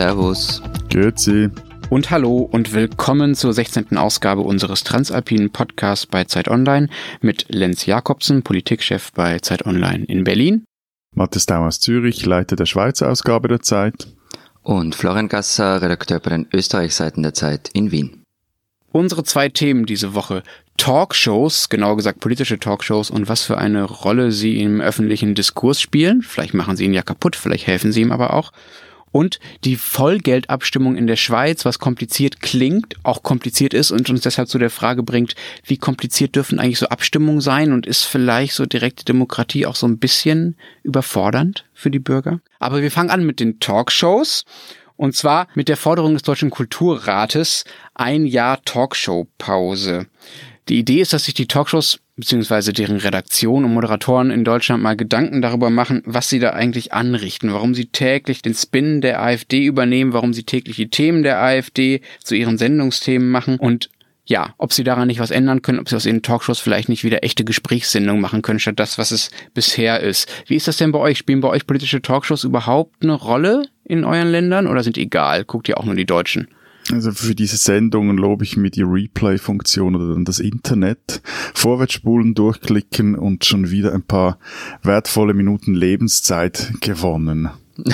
Servus. Grüezi. Und hallo und willkommen zur 16. Ausgabe unseres Transalpinen Podcasts bei Zeit Online mit Lenz Jakobsen, Politikchef bei Zeit Online in Berlin. Matthias Daum aus Zürich, Leiter der Schweizer Ausgabe der Zeit. Und Florian Gasser, Redakteur bei den Österreichseiten der Zeit in Wien. Unsere zwei Themen diese Woche. Talkshows, genauer gesagt politische Talkshows und was für eine Rolle sie im öffentlichen Diskurs spielen. Vielleicht machen sie ihn ja kaputt, vielleicht helfen sie ihm aber auch. Und die Vollgeldabstimmung in der Schweiz, was kompliziert klingt, auch kompliziert ist und uns deshalb zu der Frage bringt, wie kompliziert dürfen eigentlich so Abstimmungen sein und ist vielleicht so direkte Demokratie auch so ein bisschen überfordernd für die Bürger? Aber wir fangen an mit den Talkshows. Und zwar mit der Forderung des Deutschen Kulturrates ein Jahr Talkshow-Pause. Die Idee ist, dass sich die Talkshows beziehungsweise deren Redaktion und Moderatoren in Deutschland mal Gedanken darüber machen, was sie da eigentlich anrichten, warum sie täglich den Spin der AfD übernehmen, warum sie täglich die Themen der AfD zu ihren Sendungsthemen machen und ja, ob sie daran nicht was ändern können, ob sie aus ihren Talkshows vielleicht nicht wieder echte Gesprächssendungen machen können, statt das, was es bisher ist. Wie ist das denn bei euch? Spielen bei euch politische Talkshows überhaupt eine Rolle in euren Ländern oder sind egal? Guckt ihr auch nur die Deutschen? Also für diese Sendungen lobe ich mir die Replay-Funktion oder dann das Internet. Vorwärtsspulen, durchklicken und schon wieder ein paar wertvolle Minuten Lebenszeit gewonnen.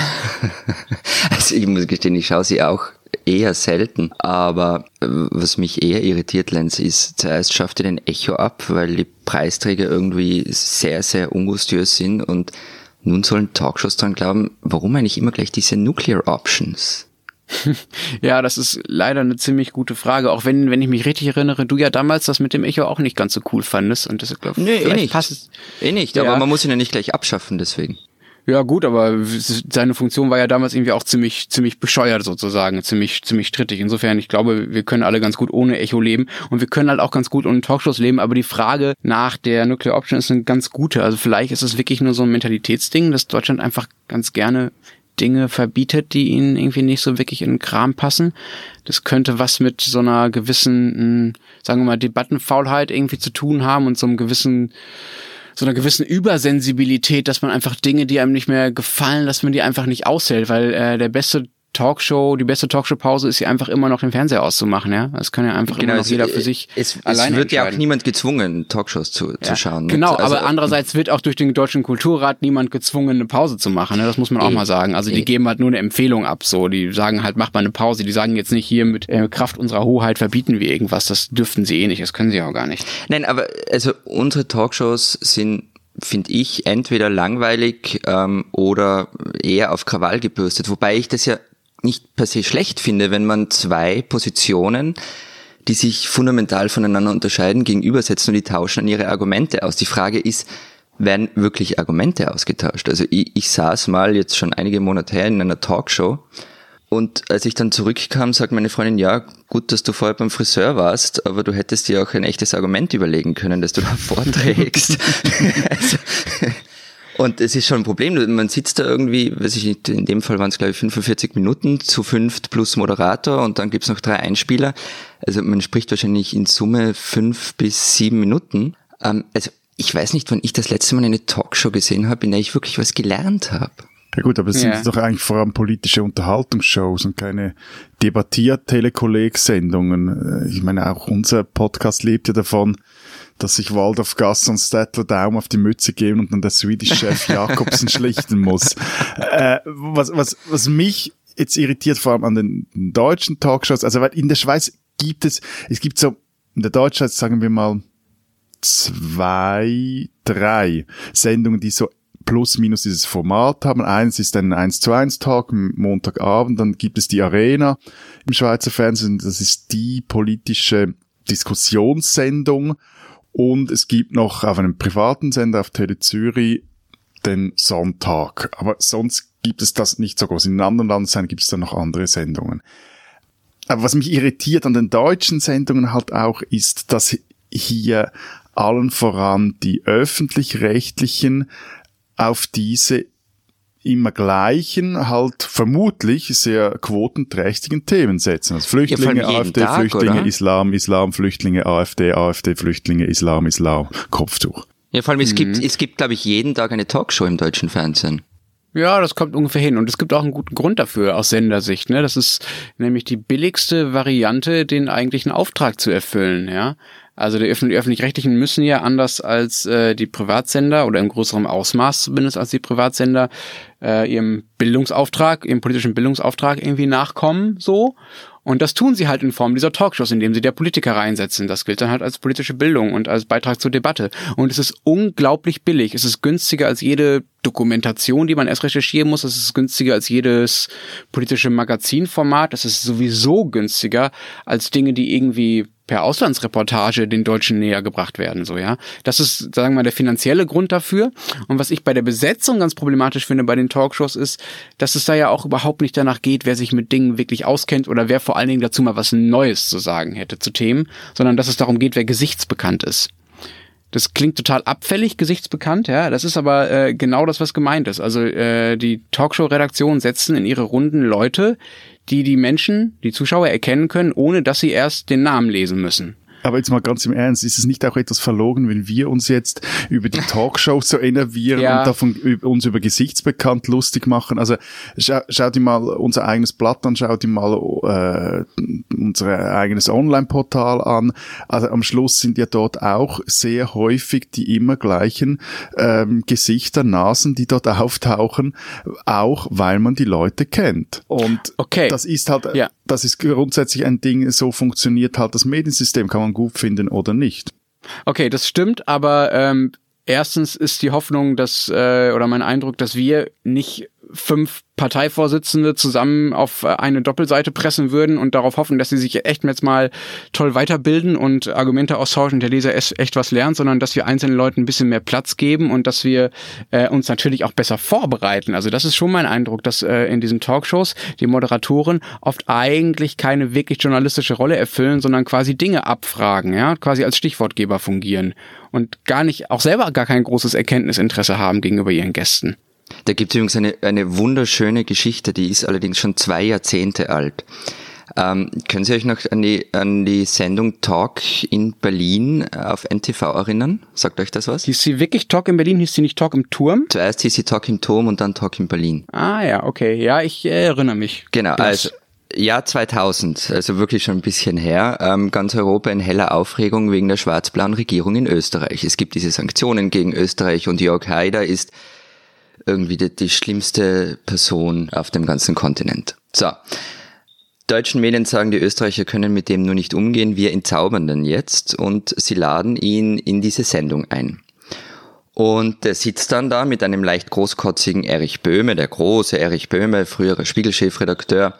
also ich muss gestehen, ich schaue sie auch eher selten. Aber äh, was mich eher irritiert, Lenz, ist, zuerst schafft ihr den Echo ab, weil die Preisträger irgendwie sehr, sehr ungustiös sind und nun sollen Talkshows dran glauben, warum eigentlich immer gleich diese Nuclear Options? Ja, das ist leider eine ziemlich gute Frage. Auch wenn, wenn ich mich richtig erinnere, du ja damals das mit dem Echo auch nicht ganz so cool fandest. Und das, glaube nee, eh nicht. passt Eh nicht, ja. aber man muss ihn ja nicht gleich abschaffen, deswegen. Ja, gut, aber seine Funktion war ja damals irgendwie auch ziemlich, ziemlich bescheuert sozusagen, ziemlich, ziemlich strittig. Insofern, ich glaube, wir können alle ganz gut ohne Echo leben und wir können halt auch ganz gut ohne Talkshows leben, aber die Frage nach der Nuclear Option ist eine ganz gute. Also vielleicht ist es wirklich nur so ein Mentalitätsding, dass Deutschland einfach ganz gerne Dinge verbietet, die ihnen irgendwie nicht so wirklich in den Kram passen. Das könnte was mit so einer gewissen, hm, sagen wir mal, Debattenfaulheit irgendwie zu tun haben und so einem gewissen so einer gewissen Übersensibilität, dass man einfach Dinge, die einem nicht mehr gefallen, dass man die einfach nicht aushält, weil äh, der beste Talkshow, die beste Talkshow-Pause ist ja einfach immer noch den Fernseher auszumachen, ja. Das kann ja einfach genau, immer noch jeder für sich es, alleine Es wird ja auch niemand gezwungen, Talkshows zu, ja, zu schauen. Genau, also, aber andererseits wird auch durch den Deutschen Kulturrat niemand gezwungen, eine Pause zu machen, ne? Das muss man auch eh, mal sagen. Also die eh. geben halt nur eine Empfehlung ab, so. Die sagen halt, mach mal eine Pause. Die sagen jetzt nicht hier mit äh, Kraft unserer Hoheit verbieten wir irgendwas. Das dürften sie eh nicht. Das können sie auch gar nicht. Nein, aber also unsere Talkshows sind finde ich, entweder langweilig ähm, oder eher auf Krawall gebürstet. Wobei ich das ja nicht per se schlecht finde, wenn man zwei Positionen, die sich fundamental voneinander unterscheiden, gegenübersetzen und die tauschen dann ihre Argumente aus. Die Frage ist, werden wirklich Argumente ausgetauscht? Also ich, ich saß mal jetzt schon einige Monate her in einer Talkshow und als ich dann zurückkam, sagt meine Freundin, ja, gut, dass du vorher beim Friseur warst, aber du hättest dir auch ein echtes Argument überlegen können, dass du da vorträgst. also, und es ist schon ein Problem. Man sitzt da irgendwie, weiß ich nicht, in dem Fall waren es glaube ich 45 Minuten zu fünft plus Moderator und dann gibt's noch drei Einspieler. Also man spricht wahrscheinlich in Summe fünf bis sieben Minuten. Ähm, also ich weiß nicht, wann ich das letzte Mal eine Talkshow gesehen habe, in der ich wirklich was gelernt habe. Ja gut, aber es ja. sind doch eigentlich vor allem politische Unterhaltungsshows und keine debattiert-Telekolleg-Sendungen. Ich meine, auch unser Podcast lebt ja davon, dass sich Waldorf Gass und Stettler Daumen auf die Mütze geben und dann der Swedish-Chef Jakobsen schlichten muss. Äh, was, was, was mich jetzt irritiert, vor allem an den deutschen Talkshows, also weil in der Schweiz gibt es, es gibt so, in der Deutschschweiz sagen wir mal, zwei, drei Sendungen, die so plus minus dieses Format haben. Eins ist ein 1 zu 1 Talk Montagabend, dann gibt es die Arena im Schweizer Fernsehen, das ist die politische Diskussionssendung und es gibt noch auf einem privaten Sender auf Tele Zürich den Sonntag. Aber sonst gibt es das nicht so groß. In anderen Landesseiten gibt es dann noch andere Sendungen. Aber was mich irritiert an den deutschen Sendungen halt auch ist, dass hier allen voran die öffentlich-rechtlichen auf diese immer gleichen, halt vermutlich sehr quotenträchtigen Themen setzen. Also Flüchtlinge, ja, AfD, Tag, Flüchtlinge, oder? Islam, Islam, Flüchtlinge, AfD, AfD, Flüchtlinge, Islam, Islam, Kopftuch. Ja, vor allem, es mhm. gibt, es gibt, glaube ich, jeden Tag eine Talkshow im deutschen Fernsehen. Ja, das kommt ungefähr hin. Und es gibt auch einen guten Grund dafür aus Sendersicht. Ne? Das ist nämlich die billigste Variante, den eigentlichen Auftrag zu erfüllen. Ja, also die öffentlich-rechtlichen müssen ja anders als äh, die Privatsender oder im größeren Ausmaß zumindest als die Privatsender äh, ihrem Bildungsauftrag, ihrem politischen Bildungsauftrag irgendwie nachkommen, so. Und das tun sie halt in Form dieser Talkshows, indem sie der Politiker reinsetzen. Das gilt dann halt als politische Bildung und als Beitrag zur Debatte. Und es ist unglaublich billig. Es ist günstiger als jede Dokumentation, die man erst recherchieren muss. Es ist günstiger als jedes politische Magazinformat. Es ist sowieso günstiger als Dinge, die irgendwie per Auslandsreportage den Deutschen näher gebracht werden, so, ja. Das ist, sagen wir mal, der finanzielle Grund dafür. Und was ich bei der Besetzung ganz problematisch finde bei den Talkshows ist, dass es da ja auch überhaupt nicht danach geht, wer sich mit Dingen wirklich auskennt oder wer vor allen Dingen dazu mal was Neues zu sagen hätte zu Themen, sondern dass es darum geht, wer gesichtsbekannt ist. Das klingt total abfällig, gesichtsbekannt, ja. Das ist aber äh, genau das, was gemeint ist. Also äh, die Talkshow-Redaktionen setzen in ihre Runden Leute, die die Menschen, die Zuschauer erkennen können, ohne dass sie erst den Namen lesen müssen. Aber jetzt mal ganz im Ernst, ist es nicht auch etwas verlogen, wenn wir uns jetzt über die Talkshow so enervieren ja. und davon uns über Gesichtsbekannt lustig machen? Also schau, schau dir mal unser eigenes Blatt an, schau dir mal äh, unser eigenes Online-Portal an. Also am Schluss sind ja dort auch sehr häufig die immer gleichen ähm, Gesichter, Nasen, die dort auftauchen, auch weil man die Leute kennt. Und okay. das ist halt, ja. Das ist grundsätzlich ein Ding, so funktioniert halt das Mediensystem, kann man gut finden oder nicht. Okay, das stimmt, aber ähm, erstens ist die Hoffnung, dass äh, oder mein Eindruck, dass wir nicht fünf Parteivorsitzende zusammen auf eine Doppelseite pressen würden und darauf hoffen, dass sie sich echt jetzt mal toll weiterbilden und Argumente austauschen und der Leser echt was lernt, sondern dass wir einzelnen Leuten ein bisschen mehr Platz geben und dass wir äh, uns natürlich auch besser vorbereiten. Also das ist schon mein Eindruck, dass äh, in diesen Talkshows die Moderatoren oft eigentlich keine wirklich journalistische Rolle erfüllen, sondern quasi Dinge abfragen, ja, quasi als Stichwortgeber fungieren und gar nicht, auch selber gar kein großes Erkenntnisinteresse haben gegenüber ihren Gästen. Da gibt es übrigens eine, eine wunderschöne Geschichte, die ist allerdings schon zwei Jahrzehnte alt. Ähm, können Sie euch noch an die, an die Sendung Talk in Berlin auf NTV erinnern? Sagt euch das was? Hieß sie wirklich Talk in Berlin? Hieß sie nicht Talk im Turm? Zuerst hieß sie Talk im Turm und dann Talk in Berlin. Ah ja, okay. Ja, ich erinnere mich. Genau, also Jahr 2000, also wirklich schon ein bisschen her, ähm, ganz Europa in heller Aufregung wegen der schwarz-blauen Regierung in Österreich. Es gibt diese Sanktionen gegen Österreich und Jörg Haider ist irgendwie die, die schlimmste Person auf dem ganzen Kontinent. So. Deutschen Medien sagen, die Österreicher können mit dem nur nicht umgehen, wir entzaubern den jetzt und sie laden ihn in diese Sendung ein. Und der sitzt dann da mit einem leicht großkotzigen Erich Böhme, der große Erich Böhme, früherer Spiegelchefredakteur.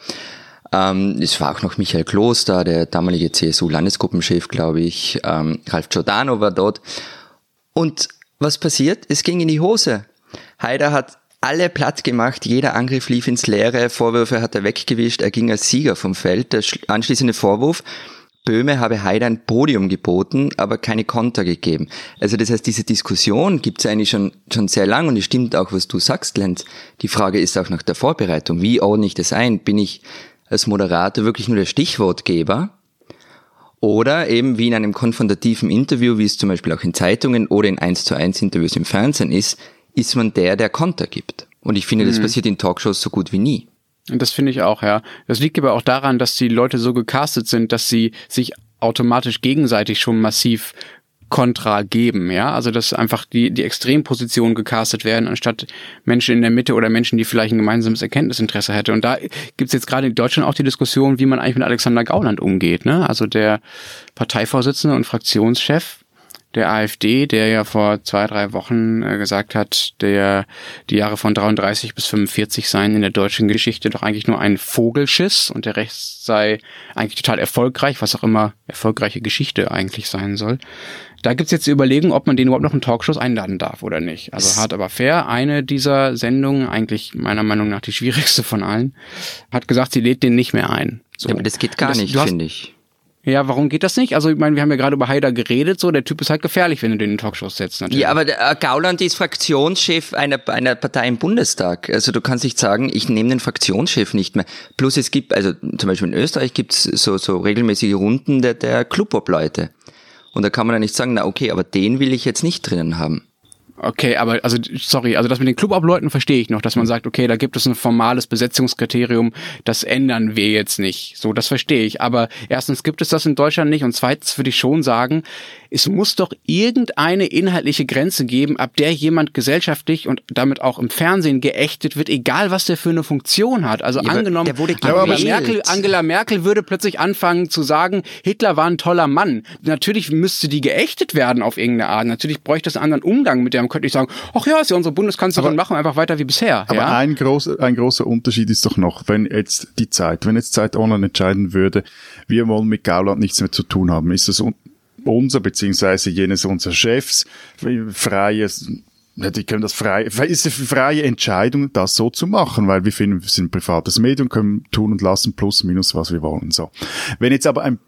Ähm, es war auch noch Michael Kloster, der damalige CSU-Landesgruppenchef, glaube ich. Ähm, Ralf Giordano war dort. Und was passiert? Es ging in die Hose. Haider hat alle platt gemacht, jeder Angriff lief ins Leere, Vorwürfe hat er weggewischt, er ging als Sieger vom Feld. Der anschließende Vorwurf, Böhme habe Haider ein Podium geboten, aber keine Konter gegeben. Also das heißt, diese Diskussion gibt es eigentlich schon, schon sehr lang und es stimmt auch, was du sagst, Lenz. Die Frage ist auch nach der Vorbereitung. Wie ordne ich das ein? Bin ich als Moderator wirklich nur der Stichwortgeber? Oder eben wie in einem konfrontativen Interview, wie es zum Beispiel auch in Zeitungen oder in 1 zu 1 Interviews im Fernsehen ist, ist man der, der Konter gibt. Und ich finde, das mhm. passiert in Talkshows so gut wie nie. Und das finde ich auch, ja. Das liegt aber auch daran, dass die Leute so gecastet sind, dass sie sich automatisch gegenseitig schon massiv Kontra geben, ja. Also dass einfach die, die Extrempositionen gecastet werden, anstatt Menschen in der Mitte oder Menschen, die vielleicht ein gemeinsames Erkenntnisinteresse hätte. Und da gibt's jetzt gerade in Deutschland auch die Diskussion, wie man eigentlich mit Alexander Gauland umgeht, ne? Also der Parteivorsitzende und Fraktionschef der AfD, der ja vor zwei, drei Wochen äh, gesagt hat, der die Jahre von 33 bis 45 seien in der deutschen Geschichte doch eigentlich nur ein Vogelschiss und der Rest sei eigentlich total erfolgreich, was auch immer erfolgreiche Geschichte eigentlich sein soll. Da gibt's jetzt die Überlegung, ob man den überhaupt noch in Talkshows einladen darf oder nicht. Also hart aber fair, eine dieser Sendungen, eigentlich meiner Meinung nach die schwierigste von allen, hat gesagt, sie lädt den nicht mehr ein. So. Ja, aber das geht gar das, nicht, finde ich. Ja, warum geht das nicht? Also ich meine, wir haben ja gerade über Haider geredet, so der Typ ist halt gefährlich, wenn du den in Talkshows setzt. Natürlich. Ja, aber der, äh, Gauland ist Fraktionschef einer, einer Partei im Bundestag. Also du kannst nicht sagen, ich nehme den Fraktionschef nicht mehr. Plus es gibt, also zum Beispiel in Österreich gibt's so, so regelmäßige Runden der, der Clubop-Leute. Und da kann man ja nicht sagen, na okay, aber den will ich jetzt nicht drinnen haben. Okay, aber also sorry, also das mit den Clubobleuten verstehe ich noch, dass man sagt, okay, da gibt es ein formales Besetzungskriterium, das ändern wir jetzt nicht. So, das verstehe ich. Aber erstens gibt es das in Deutschland nicht und zweitens würde ich schon sagen, es muss doch irgendeine inhaltliche Grenze geben, ab der jemand gesellschaftlich und damit auch im Fernsehen geächtet wird, egal was der für eine Funktion hat. Also ja, angenommen, Angela Merkel, Angela Merkel würde plötzlich anfangen zu sagen, Hitler war ein toller Mann. Natürlich müsste die geächtet werden auf irgendeine Art. Natürlich bräuchte es einen anderen Umgang mit der dann könnte ich sagen, ach ja, ist ja unsere Bundeskanzlerin, aber, machen wir einfach weiter wie bisher. Aber ja? ein, groß, ein großer Unterschied ist doch noch, wenn jetzt die Zeit, wenn jetzt Zeit Online entscheiden würde, wir wollen mit Gauland nichts mehr zu tun haben, ist das unser, beziehungsweise jenes unserer Chefs, freies, die können das frei, ist eine freie Entscheidung, das so zu machen, weil wir finden, wir sind ein privates Medium, können tun und lassen, plus, minus, was wir wollen, so. Wenn jetzt aber ein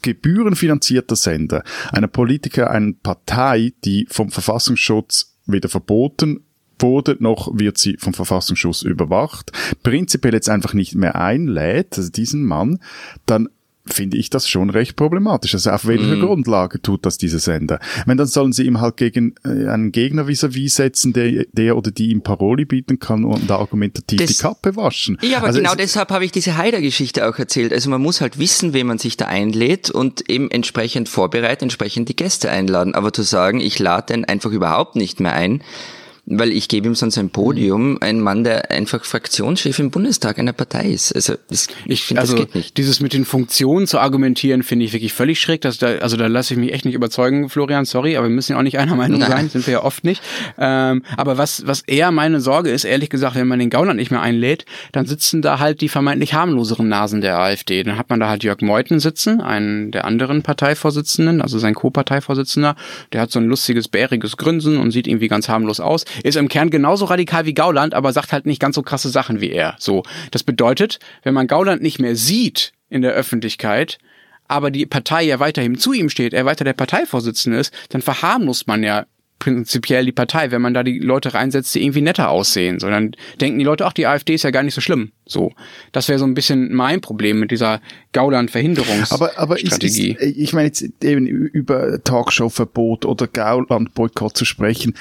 gebührenfinanzierter Sender, einer Politiker, eine Partei, die vom Verfassungsschutz weder verboten wurde, noch wird sie vom Verfassungsschutz überwacht, prinzipiell jetzt einfach nicht mehr einlädt, also diesen Mann, dann finde ich das schon recht problematisch. Also auf welcher mm. Grundlage tut das dieser Sender? Wenn dann sollen sie ihm halt gegen äh, einen Gegner vis-à-vis -vis setzen, der, der oder die ihm Paroli bieten kann und argumentativ das, die Kappe waschen. Ja, aber also genau deshalb habe ich diese Haider-Geschichte auch erzählt. Also man muss halt wissen, wen man sich da einlädt und eben entsprechend vorbereiten, entsprechend die Gäste einladen. Aber zu sagen, ich lade den einfach überhaupt nicht mehr ein, weil ich gebe ihm sonst ein Podium, mhm. ein Mann, der einfach Fraktionschef im Bundestag einer Partei ist. Also das, ich finde, also, das geht nicht. Dieses mit den Funktionen zu argumentieren, finde ich wirklich völlig schräg. Das, da, also da lasse ich mich echt nicht überzeugen, Florian, sorry, aber wir müssen ja auch nicht einer Meinung Nein. sein, sind wir ja oft nicht. Ähm, aber was, was eher meine Sorge ist, ehrlich gesagt, wenn man den Gauland nicht mehr einlädt, dann sitzen da halt die vermeintlich harmloseren Nasen der AfD. Dann hat man da halt Jörg Meuthen sitzen, einen der anderen Parteivorsitzenden, also sein Co-Parteivorsitzender, der hat so ein lustiges, bäriges Grinsen und sieht irgendwie ganz harmlos aus ist im Kern genauso radikal wie Gauland, aber sagt halt nicht ganz so krasse Sachen wie er. So. Das bedeutet, wenn man Gauland nicht mehr sieht in der Öffentlichkeit, aber die Partei ja weiterhin zu ihm steht, er weiter der Parteivorsitzende ist, dann verharmlost man ja prinzipiell die Partei, wenn man da die Leute reinsetzt, die irgendwie netter aussehen. So, dann denken die Leute, ach, die AfD ist ja gar nicht so schlimm. So. Das wäre so ein bisschen mein Problem mit dieser Gauland-Verhinderungsstrategie. Aber, aber ist, ist, ich meine jetzt eben über Talkshow-Verbot oder Gauland-Boykott zu sprechen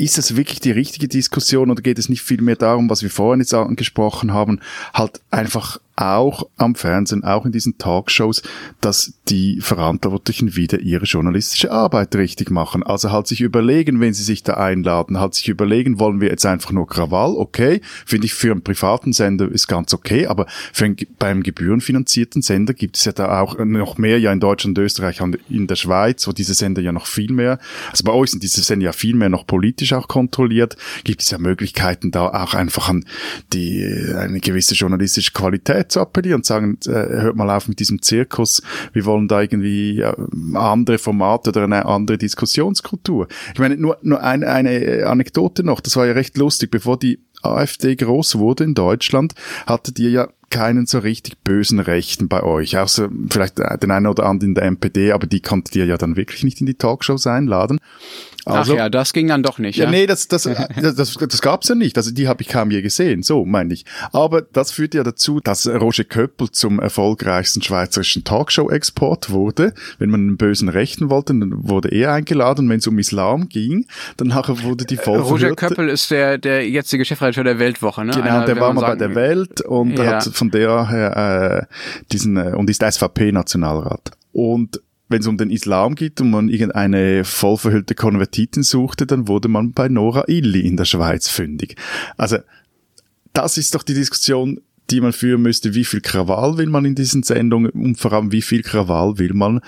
ist das wirklich die richtige Diskussion oder geht es nicht viel mehr darum, was wir vorhin jetzt angesprochen haben, halt einfach auch am Fernsehen, auch in diesen Talkshows, dass die Verantwortlichen wieder ihre journalistische Arbeit richtig machen. Also halt sich überlegen, wenn sie sich da einladen, halt sich überlegen, wollen wir jetzt einfach nur Krawall? Okay, finde ich für einen privaten Sender ist ganz okay, aber für einen, beim gebührenfinanzierten Sender gibt es ja da auch noch mehr, ja in Deutschland, Österreich und in der Schweiz, wo diese Sender ja noch viel mehr, also bei euch sind diese Sender ja viel mehr noch politisch auch kontrolliert, gibt es ja Möglichkeiten da auch einfach an die, eine gewisse journalistische Qualität zu appellieren und sagen, äh, hört mal auf mit diesem Zirkus, wir wollen da irgendwie ja, andere Formate oder eine andere Diskussionskultur. Ich meine, nur, nur eine, eine Anekdote noch, das war ja recht lustig, bevor die AfD groß wurde in Deutschland, hattet ihr ja keinen so richtig bösen Rechten bei euch, außer vielleicht den einen oder anderen in der MPD, aber die konntet ihr ja dann wirklich nicht in die Talkshows einladen. Also, Ach ja, das ging dann doch nicht. Ja, ja? nee, das, das, das, das, das gab's ja nicht. Also die habe ich kaum je gesehen, so meine ich. Aber das führt ja dazu, dass Roger Köppel zum erfolgreichsten schweizerischen Talkshow-Export wurde. Wenn man einen bösen Rechten wollte, dann wurde er eingeladen. Wenn es um Islam ging, dann nachher wurde die voll Roger Köppel ist der, der jetzige Chefredakteur der Weltwoche, ne? Genau, Einer, der war mal bei der Welt und ja. hat von der her äh, diesen äh, und ist SVP-Nationalrat. Und wenn es um den Islam geht und man irgendeine vollverhüllte Konvertitin suchte, dann wurde man bei Nora Illi in der Schweiz fündig. Also, das ist doch die Diskussion, die man führen müsste. Wie viel Krawall will man in diesen Sendungen und vor allem wie viel Krawall will man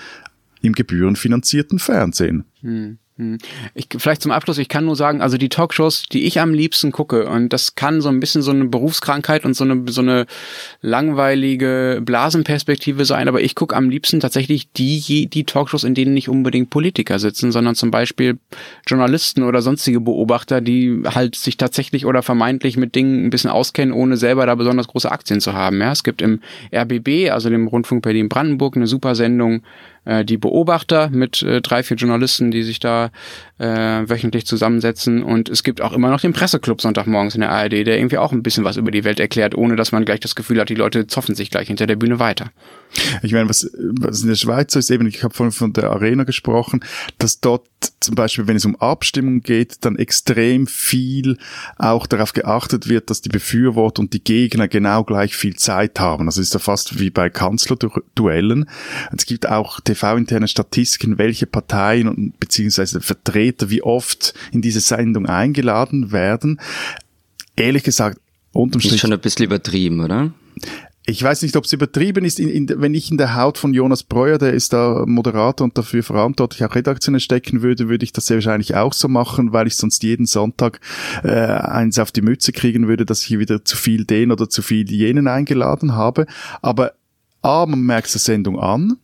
im gebührenfinanzierten Fernsehen? Hm. Hm. Ich, vielleicht zum Abschluss, ich kann nur sagen, also die Talkshows, die ich am liebsten gucke, und das kann so ein bisschen so eine Berufskrankheit und so eine, so eine langweilige Blasenperspektive sein, aber ich gucke am liebsten tatsächlich die, die Talkshows, in denen nicht unbedingt Politiker sitzen, sondern zum Beispiel Journalisten oder sonstige Beobachter, die halt sich tatsächlich oder vermeintlich mit Dingen ein bisschen auskennen, ohne selber da besonders große Aktien zu haben. Ja, es gibt im RBB, also dem Rundfunk Berlin-Brandenburg, eine super Sendung äh, die Beobachter mit äh, drei, vier Journalisten, die sich da äh, wöchentlich zusammensetzen. Und es gibt auch immer noch den Presseclub Sonntagmorgens in der ARD, der irgendwie auch ein bisschen was über die Welt erklärt, ohne dass man gleich das Gefühl hat, die Leute zoffen sich gleich hinter der Bühne weiter. Ich meine, was, was in der Schweiz so ist, eben, ich habe von, von der Arena gesprochen, dass dort zum Beispiel, wenn es um Abstimmung geht, dann extrem viel auch darauf geachtet wird, dass die Befürworter und die Gegner genau gleich viel Zeit haben. Also ist ja fast wie bei Kanzlerduellen. Es gibt auch TV-interne Statistiken, welche Parteien und beziehungsweise Vertreter wie oft in diese Sendung eingeladen werden. Ehrlich gesagt, unterm Strich. Ist schon ein bisschen übertrieben, oder? ich weiß nicht, ob es übertrieben ist, in, in, wenn ich in der Haut von Jonas Breuer, der ist da Moderator und dafür verantwortlich, auch Redaktionen stecken würde, würde ich das sehr wahrscheinlich auch so machen, weil ich sonst jeden Sonntag äh, eins auf die Mütze kriegen würde, dass ich hier wieder zu viel den oder zu viel jenen eingeladen habe. Aber A, man merkt der Sendung an,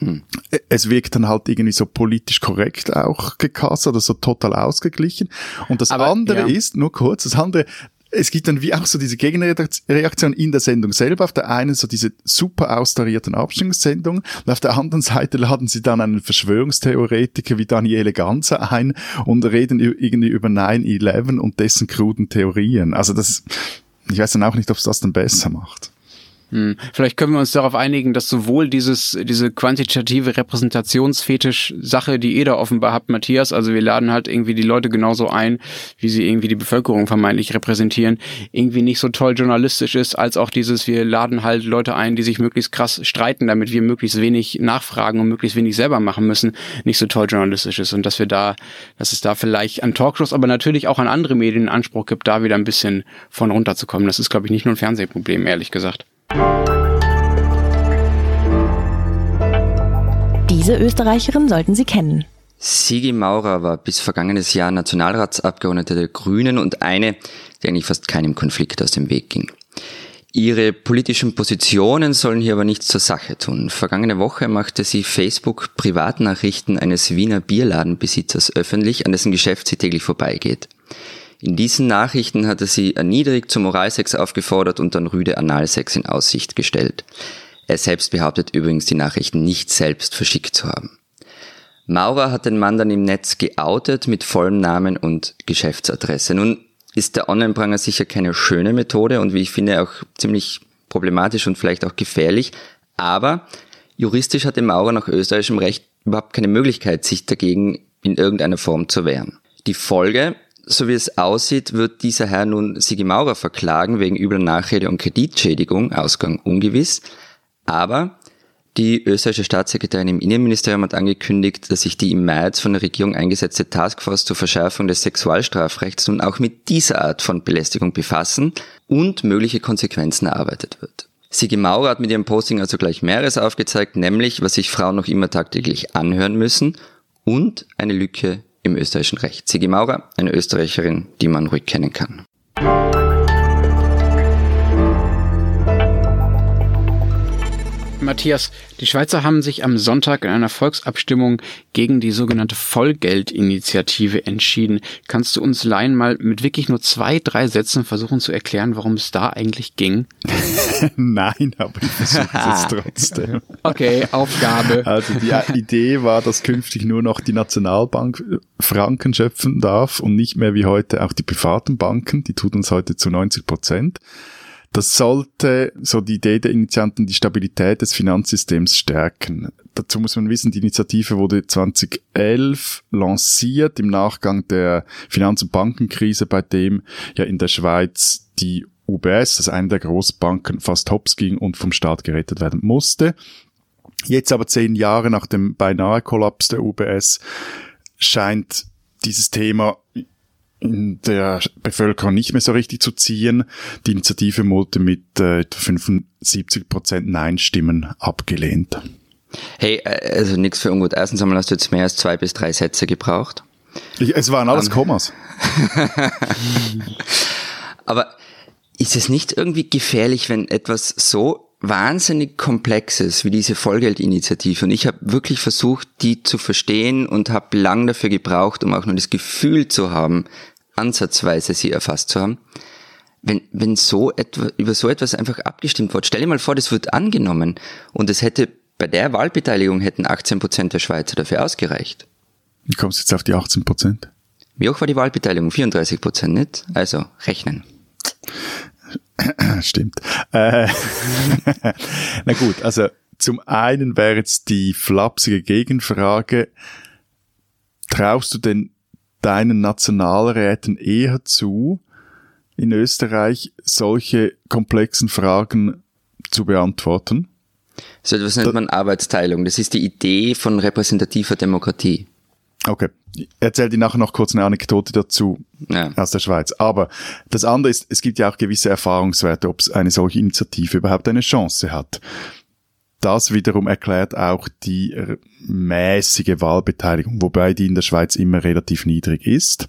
hm. Es wirkt dann halt irgendwie so politisch korrekt auch gecastet oder so total ausgeglichen. Und das Aber, andere ja. ist, nur kurz, das andere, es gibt dann wie auch so diese Gegenreaktion in der Sendung selber. Auf der einen so diese super austarierten Abstimmungssendungen und auf der anderen Seite laden sie dann einen Verschwörungstheoretiker wie Daniele Ganzer ein und reden irgendwie über 9-11 und dessen kruden Theorien. Also das, ich weiß dann auch nicht, ob es das dann besser macht. Hm. Vielleicht können wir uns darauf einigen, dass sowohl dieses, diese quantitative Repräsentationsfetisch-Sache, die ihr da offenbar habt, Matthias, also wir laden halt irgendwie die Leute genauso ein, wie sie irgendwie die Bevölkerung vermeintlich repräsentieren, irgendwie nicht so toll journalistisch ist, als auch dieses, wir laden halt Leute ein, die sich möglichst krass streiten, damit wir möglichst wenig nachfragen und möglichst wenig selber machen müssen, nicht so toll journalistisch ist und dass wir da, dass es da vielleicht an Talkshows, aber natürlich auch an andere Medien Anspruch gibt, da wieder ein bisschen von runterzukommen. Das ist, glaube ich, nicht nur ein Fernsehproblem, ehrlich gesagt. Diese Österreicherin sollten Sie kennen. Sigi Maurer war bis vergangenes Jahr Nationalratsabgeordnete der Grünen und eine, die eigentlich fast keinem Konflikt aus dem Weg ging. Ihre politischen Positionen sollen hier aber nichts zur Sache tun. Vergangene Woche machte sie Facebook Privatnachrichten eines Wiener Bierladenbesitzers öffentlich, an dessen Geschäft sie täglich vorbeigeht. In diesen Nachrichten hatte sie erniedrigt zum Moralsex aufgefordert und dann rüde Analsex in Aussicht gestellt. Er selbst behauptet übrigens, die Nachrichten nicht selbst verschickt zu haben. Maurer hat den Mann dann im Netz geoutet mit vollem Namen und Geschäftsadresse. Nun ist der Online-Pranger sicher keine schöne Methode und wie ich finde auch ziemlich problematisch und vielleicht auch gefährlich, aber juristisch hatte Maurer nach österreichischem Recht überhaupt keine Möglichkeit, sich dagegen in irgendeiner Form zu wehren. Die Folge so wie es aussieht, wird dieser Herr nun Sigi Maurer verklagen wegen übler Nachrede und Kreditschädigung, Ausgang ungewiss. Aber die österreichische Staatssekretärin im Innenministerium hat angekündigt, dass sich die im März von der Regierung eingesetzte Taskforce zur Verschärfung des Sexualstrafrechts nun auch mit dieser Art von Belästigung befassen und mögliche Konsequenzen erarbeitet wird. Sigi Maurer hat mit ihrem Posting also gleich mehreres aufgezeigt, nämlich was sich Frauen noch immer tagtäglich anhören müssen und eine Lücke im österreichischen Recht. Sigi Maurer, eine Österreicherin, die man ruhig kennen kann. Matthias, die Schweizer haben sich am Sonntag in einer Volksabstimmung gegen die sogenannte Vollgeldinitiative entschieden. Kannst du uns Laien mal mit wirklich nur zwei, drei Sätzen versuchen zu erklären, warum es da eigentlich ging? Nein, aber ich versuche es trotzdem. Okay, Aufgabe. Also die Idee war, dass künftig nur noch die Nationalbank Franken schöpfen darf und nicht mehr wie heute auch die privaten Banken. Die tut uns heute zu 90 Prozent. Das sollte, so die Idee der Initianten, die Stabilität des Finanzsystems stärken. Dazu muss man wissen, die Initiative wurde 2011 lanciert im Nachgang der Finanz- und Bankenkrise, bei dem ja in der Schweiz die UBS, also eine der Großbanken, fast hops ging und vom Staat gerettet werden musste. Jetzt aber zehn Jahre nach dem beinahe Kollaps der UBS scheint dieses Thema der Bevölkerung nicht mehr so richtig zu ziehen. Die Initiative wurde mit äh, 75 Prozent Nein-Stimmen abgelehnt. Hey, äh, also nichts für ungut. Erstens einmal hast du jetzt mehr als zwei bis drei Sätze gebraucht. Ich, es waren alles um, Kommas. Aber ist es nicht irgendwie gefährlich, wenn etwas so wahnsinnig komplexes wie diese Vollgeldinitiative und ich habe wirklich versucht, die zu verstehen und habe lang dafür gebraucht, um auch nur das Gefühl zu haben, ansatzweise sie erfasst zu haben. Wenn, wenn so etwa, über so etwas einfach abgestimmt wird, stell dir mal vor, das wird angenommen und es hätte bei der Wahlbeteiligung hätten 18 Prozent der Schweizer dafür ausgereicht. Wie kommst du jetzt auf die 18 Prozent? Wie hoch war die Wahlbeteiligung? 34 Prozent, nicht? Also, rechnen. Stimmt. Äh, na gut, also zum einen wäre jetzt die flapsige Gegenfrage, traust du denn deinen Nationalräten eher zu, in Österreich solche komplexen Fragen zu beantworten? So etwas nennt man Arbeitsteilung. Das ist die Idee von repräsentativer Demokratie. Okay. Ich erzähle dir nachher noch kurz eine Anekdote dazu Ja. aus der Schweiz. Aber das andere ist, es gibt ja auch gewisse Erfahrungswerte, ob es eine solche Initiative überhaupt eine Chance hat. Das wiederum erklärt auch die mäßige Wahlbeteiligung, wobei die in der Schweiz immer relativ niedrig ist.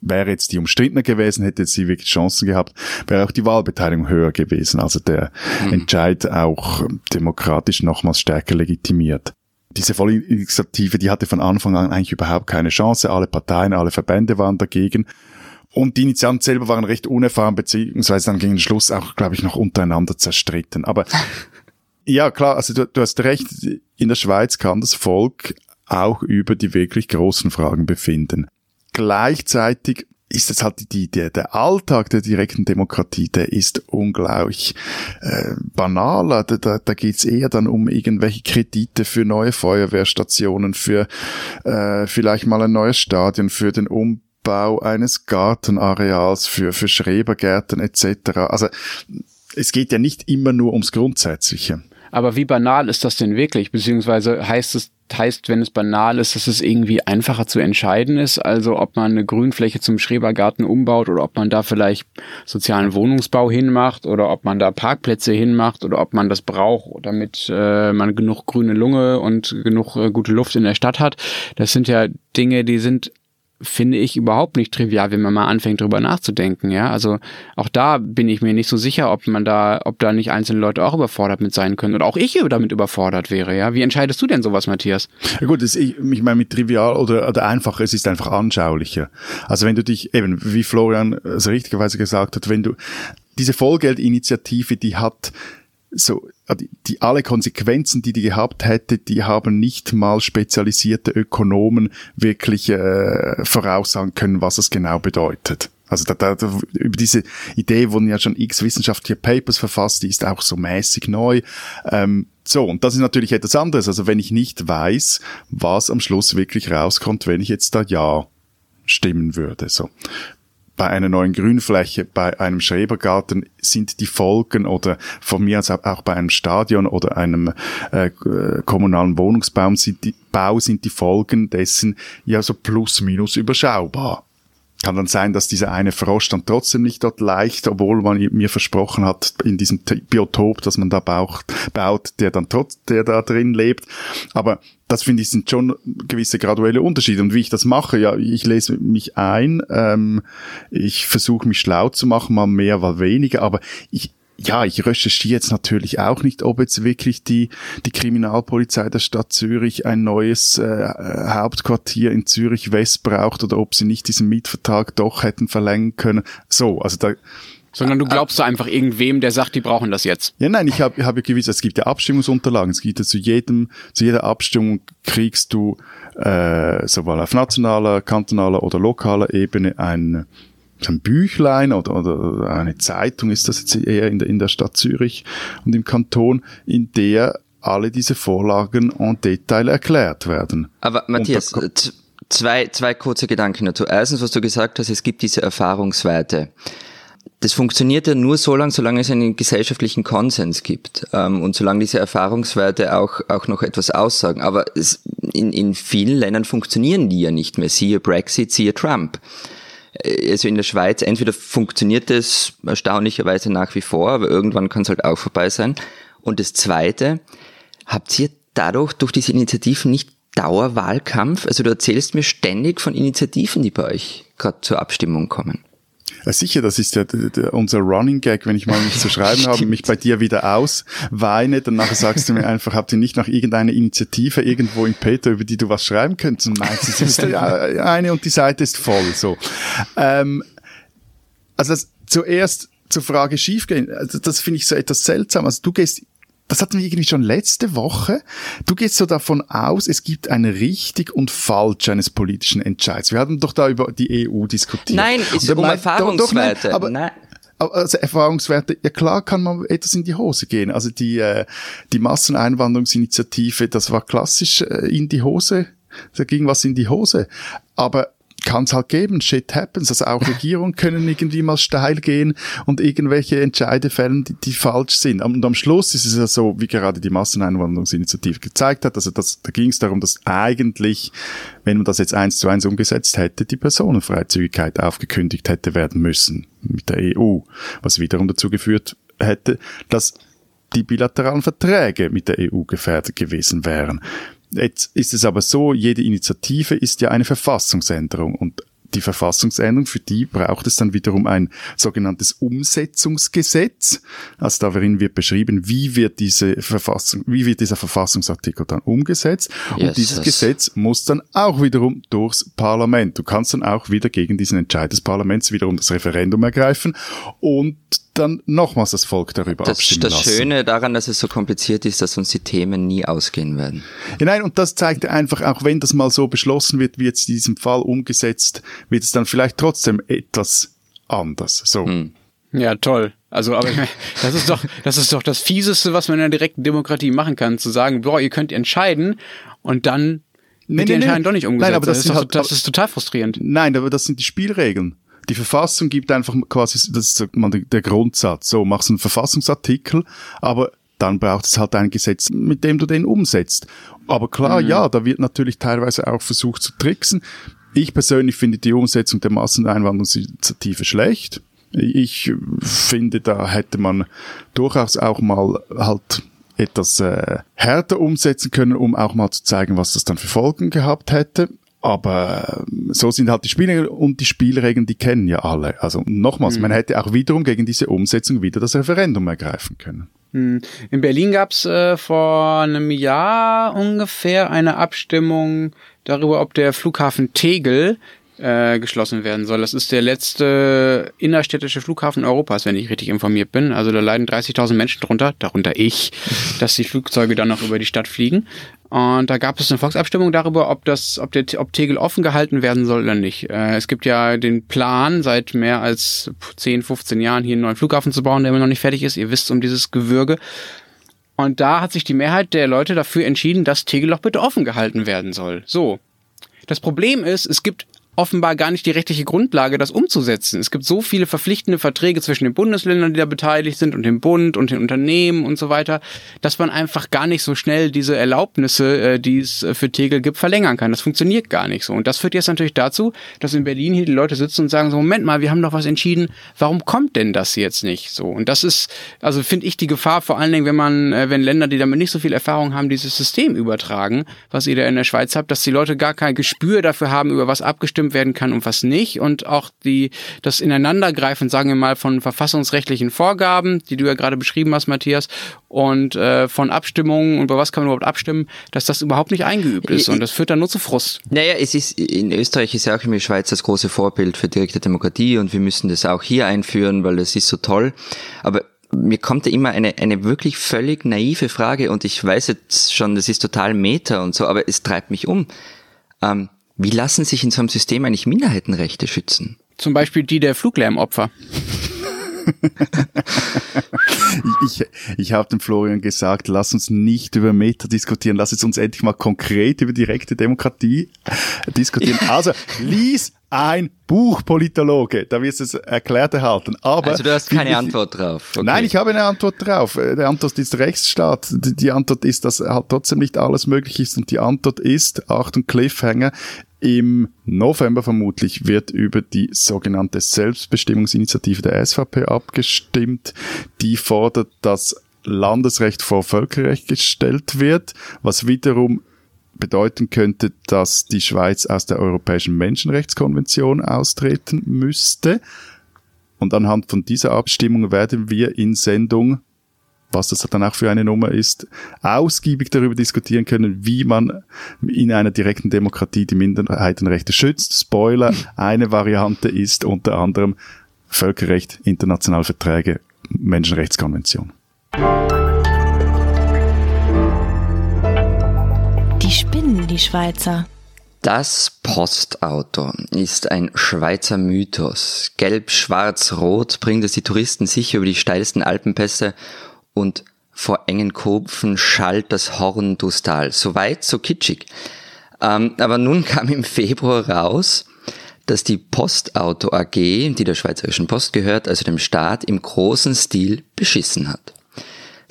Wäre jetzt die umstrittener gewesen, hätte sie wirklich Chancen gehabt, wäre auch die Wahlbeteiligung höher gewesen. Also der Entscheid auch demokratisch nochmals stärker legitimiert. Diese Vollinitiative, die hatte von Anfang an eigentlich überhaupt keine Chance. Alle Parteien, alle Verbände waren dagegen. Und die Initianten selber waren recht unerfahren, beziehungsweise dann gegen den Schluss auch, glaube ich, noch untereinander zerstritten. Aber ja, klar, also du, du hast recht, in der Schweiz kann das Volk auch über die wirklich großen Fragen befinden. Gleichzeitig ist es halt die, der, der Alltag der direkten Demokratie, der ist unglaublich äh, banaler. Da, da, geht's eher dann um irgendwelche Kredite für neue Feuerwehrstationen, für äh, vielleicht mal ein neues Stadion, für den Umbau eines Gartenareals, für, für Schrebergärten etc. Also es geht ja nicht immer nur ums Grundsätzliche. Aber wie banal ist das denn wirklich? Beziehungsweise heißt es, heißt, wenn es banal ist, dass es irgendwie einfacher zu entscheiden ist? Also ob man eine Grünfläche zum Schrebergarten umbaut oder ob man da vielleicht sozialen Wohnungsbau hinmacht oder ob man da Parkplätze hinmacht oder ob man das braucht, damit äh, man genug grüne Lunge und genug äh, gute Luft in der Stadt hat. Das sind ja Dinge, die sind finde ich überhaupt nicht trivial, wenn man mal anfängt drüber nachzudenken, ja. Also auch da bin ich mir nicht so sicher, ob man da, ob da nicht einzelne Leute auch überfordert mit sein können oder auch ich damit überfordert wäre, ja. Wie entscheidest du denn sowas, Matthias? Ja gut, das, ich, ich meine mit trivial oder, oder einfach, es ist einfach anschaulicher. Also wenn du dich, eben, wie Florian so richtigerweise gesagt hat, wenn du, diese Vollgeldinitiative, die hat so, die, die alle Konsequenzen, die die gehabt hätte, die haben nicht mal spezialisierte Ökonomen wirklich äh, voraussagen können, was es genau bedeutet. Also da, da, über diese Idee wurden ja schon x wissenschaftliche Papers verfasst, die ist auch so mäßig neu. Ähm, so, und das ist natürlich etwas anderes. Also wenn ich nicht weiß, was am Schluss wirklich rauskommt, wenn ich jetzt da Ja stimmen würde. So bei einer neuen Grünfläche, bei einem Schrebergarten sind die Folgen oder von mir aus auch bei einem Stadion oder einem äh, kommunalen Wohnungsbau sind die, Bau sind die Folgen dessen ja so plus minus überschaubar. Kann dann sein, dass dieser eine Frosch dann trotzdem nicht dort leicht, obwohl man mir versprochen hat, in diesem Biotop, dass man da baut, baut der dann trotz, der da drin lebt. Aber das finde ich sind schon gewisse graduelle Unterschiede. Und wie ich das mache, ja, ich lese mich ein, ähm, ich versuche mich schlau zu machen, mal mehr, mal weniger, aber ich, ja, ich recherchiere jetzt natürlich auch nicht, ob jetzt wirklich die, die Kriminalpolizei der Stadt Zürich ein neues äh, Hauptquartier in Zürich West braucht oder ob sie nicht diesen Mietvertrag doch hätten verlängern können. So, also da, sondern du glaubst du einfach irgendwem, der sagt, die brauchen das jetzt. ja, nein, ich habe hab ja gewiss, es gibt ja Abstimmungsunterlagen. Es gibt ja zu jedem, zu jeder Abstimmung kriegst du äh, sowohl auf nationaler, kantonaler oder lokaler Ebene ein, ein Büchlein oder, oder eine Zeitung ist das jetzt eher in der, in der Stadt Zürich und im Kanton, in der alle diese Vorlagen en Detail erklärt werden. Aber Matthias, zwei, zwei kurze Gedanken dazu. Erstens, was du gesagt hast, es gibt diese Erfahrungswerte. Das funktioniert ja nur so lange, solange es einen gesellschaftlichen Konsens gibt ähm, und solange diese Erfahrungswerte auch, auch noch etwas aussagen. Aber es, in, in vielen Ländern funktionieren die ja nicht mehr. Siehe Brexit, siehe Trump. Äh, Also in der Schweiz, entweder funktioniert es erstaunlicherweise nach wie vor, aber irgendwann kann es halt auch vorbei sein. Und das Zweite, habt ihr dadurch, durch diese Initiativen nicht Dauerwahlkampf? Also du erzählst mir ständig von Initiativen, die bei euch gerade zur Abstimmung kommen. Ja, sicher, das ist ja unser Running Gag, wenn ich mal nichts zu schreiben habe, mich bei dir wieder ausweine, dann nachher sagst du mir einfach, habt ihr nicht noch irgendeine Initiative irgendwo in Peter, über die du was schreiben könntest? Und ist ja eine und die Seite ist voll, so. Ähm, also das, zuerst zur Frage schiefgehen, also das finde ich so etwas seltsam. Also du gehst das hatten wir irgendwie schon letzte Woche. Du gehst so davon aus, es gibt ein richtig und falsch eines politischen Entscheids. Wir hatten doch da über die EU diskutiert. Nein, es ist um Erfahrungswerte. aber, Nein. Also Erfahrungswerte, ja klar kann man etwas in die Hose gehen. Also die, äh, die Masseneinwanderungsinitiative, das war klassisch äh, in die Hose, da ging was in die Hose. Aber kann es halt geben, shit happens. Also auch Regierungen können irgendwie mal steil gehen und irgendwelche Entscheide fällen, die, die falsch sind. Und am Schluss ist es ja so, wie gerade die Masseneinwanderungsinitiative gezeigt hat, also das, da ging es darum, dass eigentlich, wenn man das jetzt eins zu eins umgesetzt hätte, die Personenfreizügigkeit aufgekündigt hätte werden müssen mit der EU, was wiederum dazu geführt hätte, dass die bilateralen Verträge mit der EU gefährdet gewesen wären. Jetzt ist es aber so, jede Initiative ist ja eine Verfassungsänderung und die Verfassungsänderung, für die braucht es dann wiederum ein sogenanntes Umsetzungsgesetz. Also darin wird beschrieben, wie wird diese Verfassung, wie wird dieser Verfassungsartikel dann umgesetzt. Yes, und dieses yes. Gesetz muss dann auch wiederum durchs Parlament. Du kannst dann auch wieder gegen diesen Entscheid des Parlaments wiederum das Referendum ergreifen und dann nochmals das Volk darüber das, abstimmen das lassen. Das Schöne daran, dass es so kompliziert ist, dass uns die Themen nie ausgehen werden. Ja, nein, und das zeigt einfach, auch wenn das mal so beschlossen wird, wie jetzt in diesem Fall umgesetzt, wird es dann vielleicht trotzdem etwas anders. So. Hm. Ja, toll. Also, aber das ist doch, das ist doch das Fieseste, was man in einer direkten Demokratie machen kann, zu sagen, boah, ihr könnt entscheiden und dann nee, wird nee, die Entscheidung nee. doch nicht umgesetzt. Nein, aber das, das, ist, doch, halt, das ist total frustrierend. Nein, aber das sind die Spielregeln. Die Verfassung gibt einfach quasi, das ist der Grundsatz. So, machst einen Verfassungsartikel, aber dann braucht es halt ein Gesetz, mit dem du den umsetzt. Aber klar, mhm. ja, da wird natürlich teilweise auch versucht zu tricksen. Ich persönlich finde die Umsetzung der Masseneinwanderungsinitiative schlecht. Ich finde, da hätte man durchaus auch mal halt etwas äh, härter umsetzen können, um auch mal zu zeigen, was das dann für Folgen gehabt hätte. Aber ähm, so sind halt die Spielregeln und die Spielregeln, die kennen ja alle. Also nochmals, mhm. man hätte auch wiederum gegen diese Umsetzung wieder das Referendum ergreifen können. Mhm. In Berlin gab's äh, vor einem Jahr ungefähr eine Abstimmung darüber, ob der Flughafen Tegel äh, geschlossen werden soll. Das ist der letzte innerstädtische Flughafen Europas, wenn ich richtig informiert bin. Also da leiden 30.000 Menschen drunter, darunter ich, dass die Flugzeuge dann noch über die Stadt fliegen. Und da gab es eine Volksabstimmung darüber, ob das, ob der, ob Tegel offen gehalten werden soll oder nicht. Äh, es gibt ja den Plan, seit mehr als 10, 15 Jahren hier einen neuen Flughafen zu bauen, der immer noch nicht fertig ist. Ihr wisst um dieses Gewürge. Und da hat sich die Mehrheit der Leute dafür entschieden, dass Tegel doch bitte offen gehalten werden soll. So. Das Problem ist, es gibt offenbar gar nicht die rechtliche Grundlage, das umzusetzen. Es gibt so viele verpflichtende Verträge zwischen den Bundesländern, die da beteiligt sind und dem Bund und den Unternehmen und so weiter, dass man einfach gar nicht so schnell diese Erlaubnisse, äh, die es für Tegel gibt, verlängern kann. Das funktioniert gar nicht so. Und das führt jetzt natürlich dazu, dass in Berlin hier die Leute sitzen und sagen so, Moment mal, wir haben doch was entschieden, warum kommt denn das jetzt nicht so? Und das ist, also finde ich die Gefahr vor allen Dingen, wenn man, äh, wenn Länder, die damit nicht so viel Erfahrung haben, dieses System übertragen, was ihr da in der Schweiz habt, dass die Leute gar kein Gespür dafür haben, über was abgestimmt abgestimmt werden kann und was nicht und auch die das Ineinandergreifen, sagen wir mal, von verfassungsrechtlichen Vorgaben, die du ja gerade beschrieben hast, Matthias, und äh, von Abstimmungen und über was kann man überhaupt abstimmen, dass das überhaupt nicht eingeübt ist und das führt dann nur zu Frust. Naja, es ist in Österreich ist ja auch in der Schweiz das große Vorbild für direkte Demokratie und wir müssen das auch hier einführen, weil das ist so toll. Aber mir kommt da immer eine, eine wirklich völlig naive Frage und ich weiß jetzt schon, das ist total Meta und so, aber es treibt mich um. Ähm, wie lassen sich in so einem System eigentlich Minderheitenrechte schützen? Zum Beispiel die der Fluglärmopfer. ich, ich habe dem Florian gesagt, lass uns nicht über Meta diskutieren, lass uns endlich mal konkret über direkte Demokratie diskutieren. Also, lies ein Buch, Politologe, da wirst du es erklärt erhalten. Aber also du hast keine Antwort drauf. Okay. Nein, ich habe eine Antwort drauf. Äh, die Antwort ist Rechtsstaat. Die Antwort ist, dass halt trotzdem nicht alles möglich ist. Und die Antwort ist, Achtung, Cliffhanger, im November vermutlich wird über die sogenannte Selbstbestimmungsinitiative der SVP abgestimmt. Die fordert, dass Landesrecht vor Völkerrecht gestellt wird, was wiederum bedeuten könnte, dass die Schweiz aus der Europäischen Menschenrechtskonvention austreten müsste. Und anhand von dieser Abstimmung werden wir in Sendung was das dann auch für eine Nummer ist, ausgiebig darüber diskutieren können, wie man in einer direkten Demokratie die Minderheitenrechte schützt. Spoiler, eine Variante ist unter anderem Völkerrecht, internationale Verträge, Menschenrechtskonvention. Die spinnen, die Schweizer. Das Postauto ist ein Schweizer Mythos. Gelb, schwarz, rot bringt es die Touristen sicher über die steilsten Alpenpässe und vor engen Kurven schallt das Horn durchs Tal. So weit, so kitschig. Ähm, aber nun kam im Februar raus, dass die Postauto AG, die der Schweizerischen Post gehört, also dem Staat, im großen Stil beschissen hat.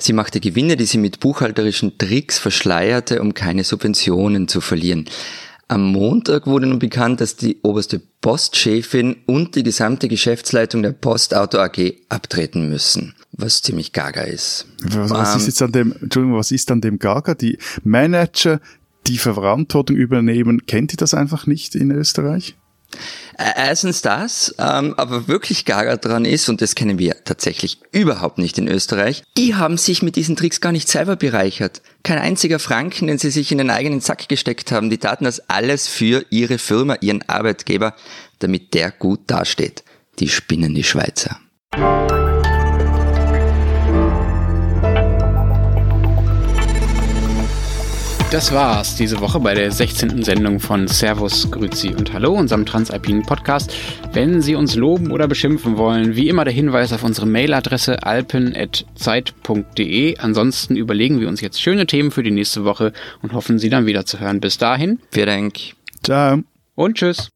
Sie machte Gewinne, die sie mit buchhalterischen Tricks verschleierte, um keine Subventionen zu verlieren. Am Montag wurde nun bekannt, dass die oberste Postchefin und die gesamte Geschäftsleitung der Postauto AG abtreten müssen, was ziemlich gaga ist. Was, was ist jetzt an dem, Entschuldigung, was ist an dem gaga? Die Manager, die Verantwortung übernehmen, kennt ihr das einfach nicht in Österreich? Erstens das, ähm, aber wirklich gaga dran ist, und das kennen wir tatsächlich überhaupt nicht in Österreich, die haben sich mit diesen Tricks gar nicht selber bereichert. Kein einziger Franken, den sie sich in den eigenen Sack gesteckt haben. Die taten das alles für ihre Firma, ihren Arbeitgeber, damit der gut dasteht. Die spinnen die Schweizer. Das war's diese Woche bei der 16. Sendung von Servus, Grüzi und Hallo, unserem Transalpinen Podcast. Wenn Sie uns loben oder beschimpfen wollen, wie immer der Hinweis auf unsere Mailadresse alpen.zeit.de. Ansonsten überlegen wir uns jetzt schöne Themen für die nächste Woche und hoffen, Sie dann wieder zu hören. Bis dahin. Vielen Dank. Ciao. Und tschüss.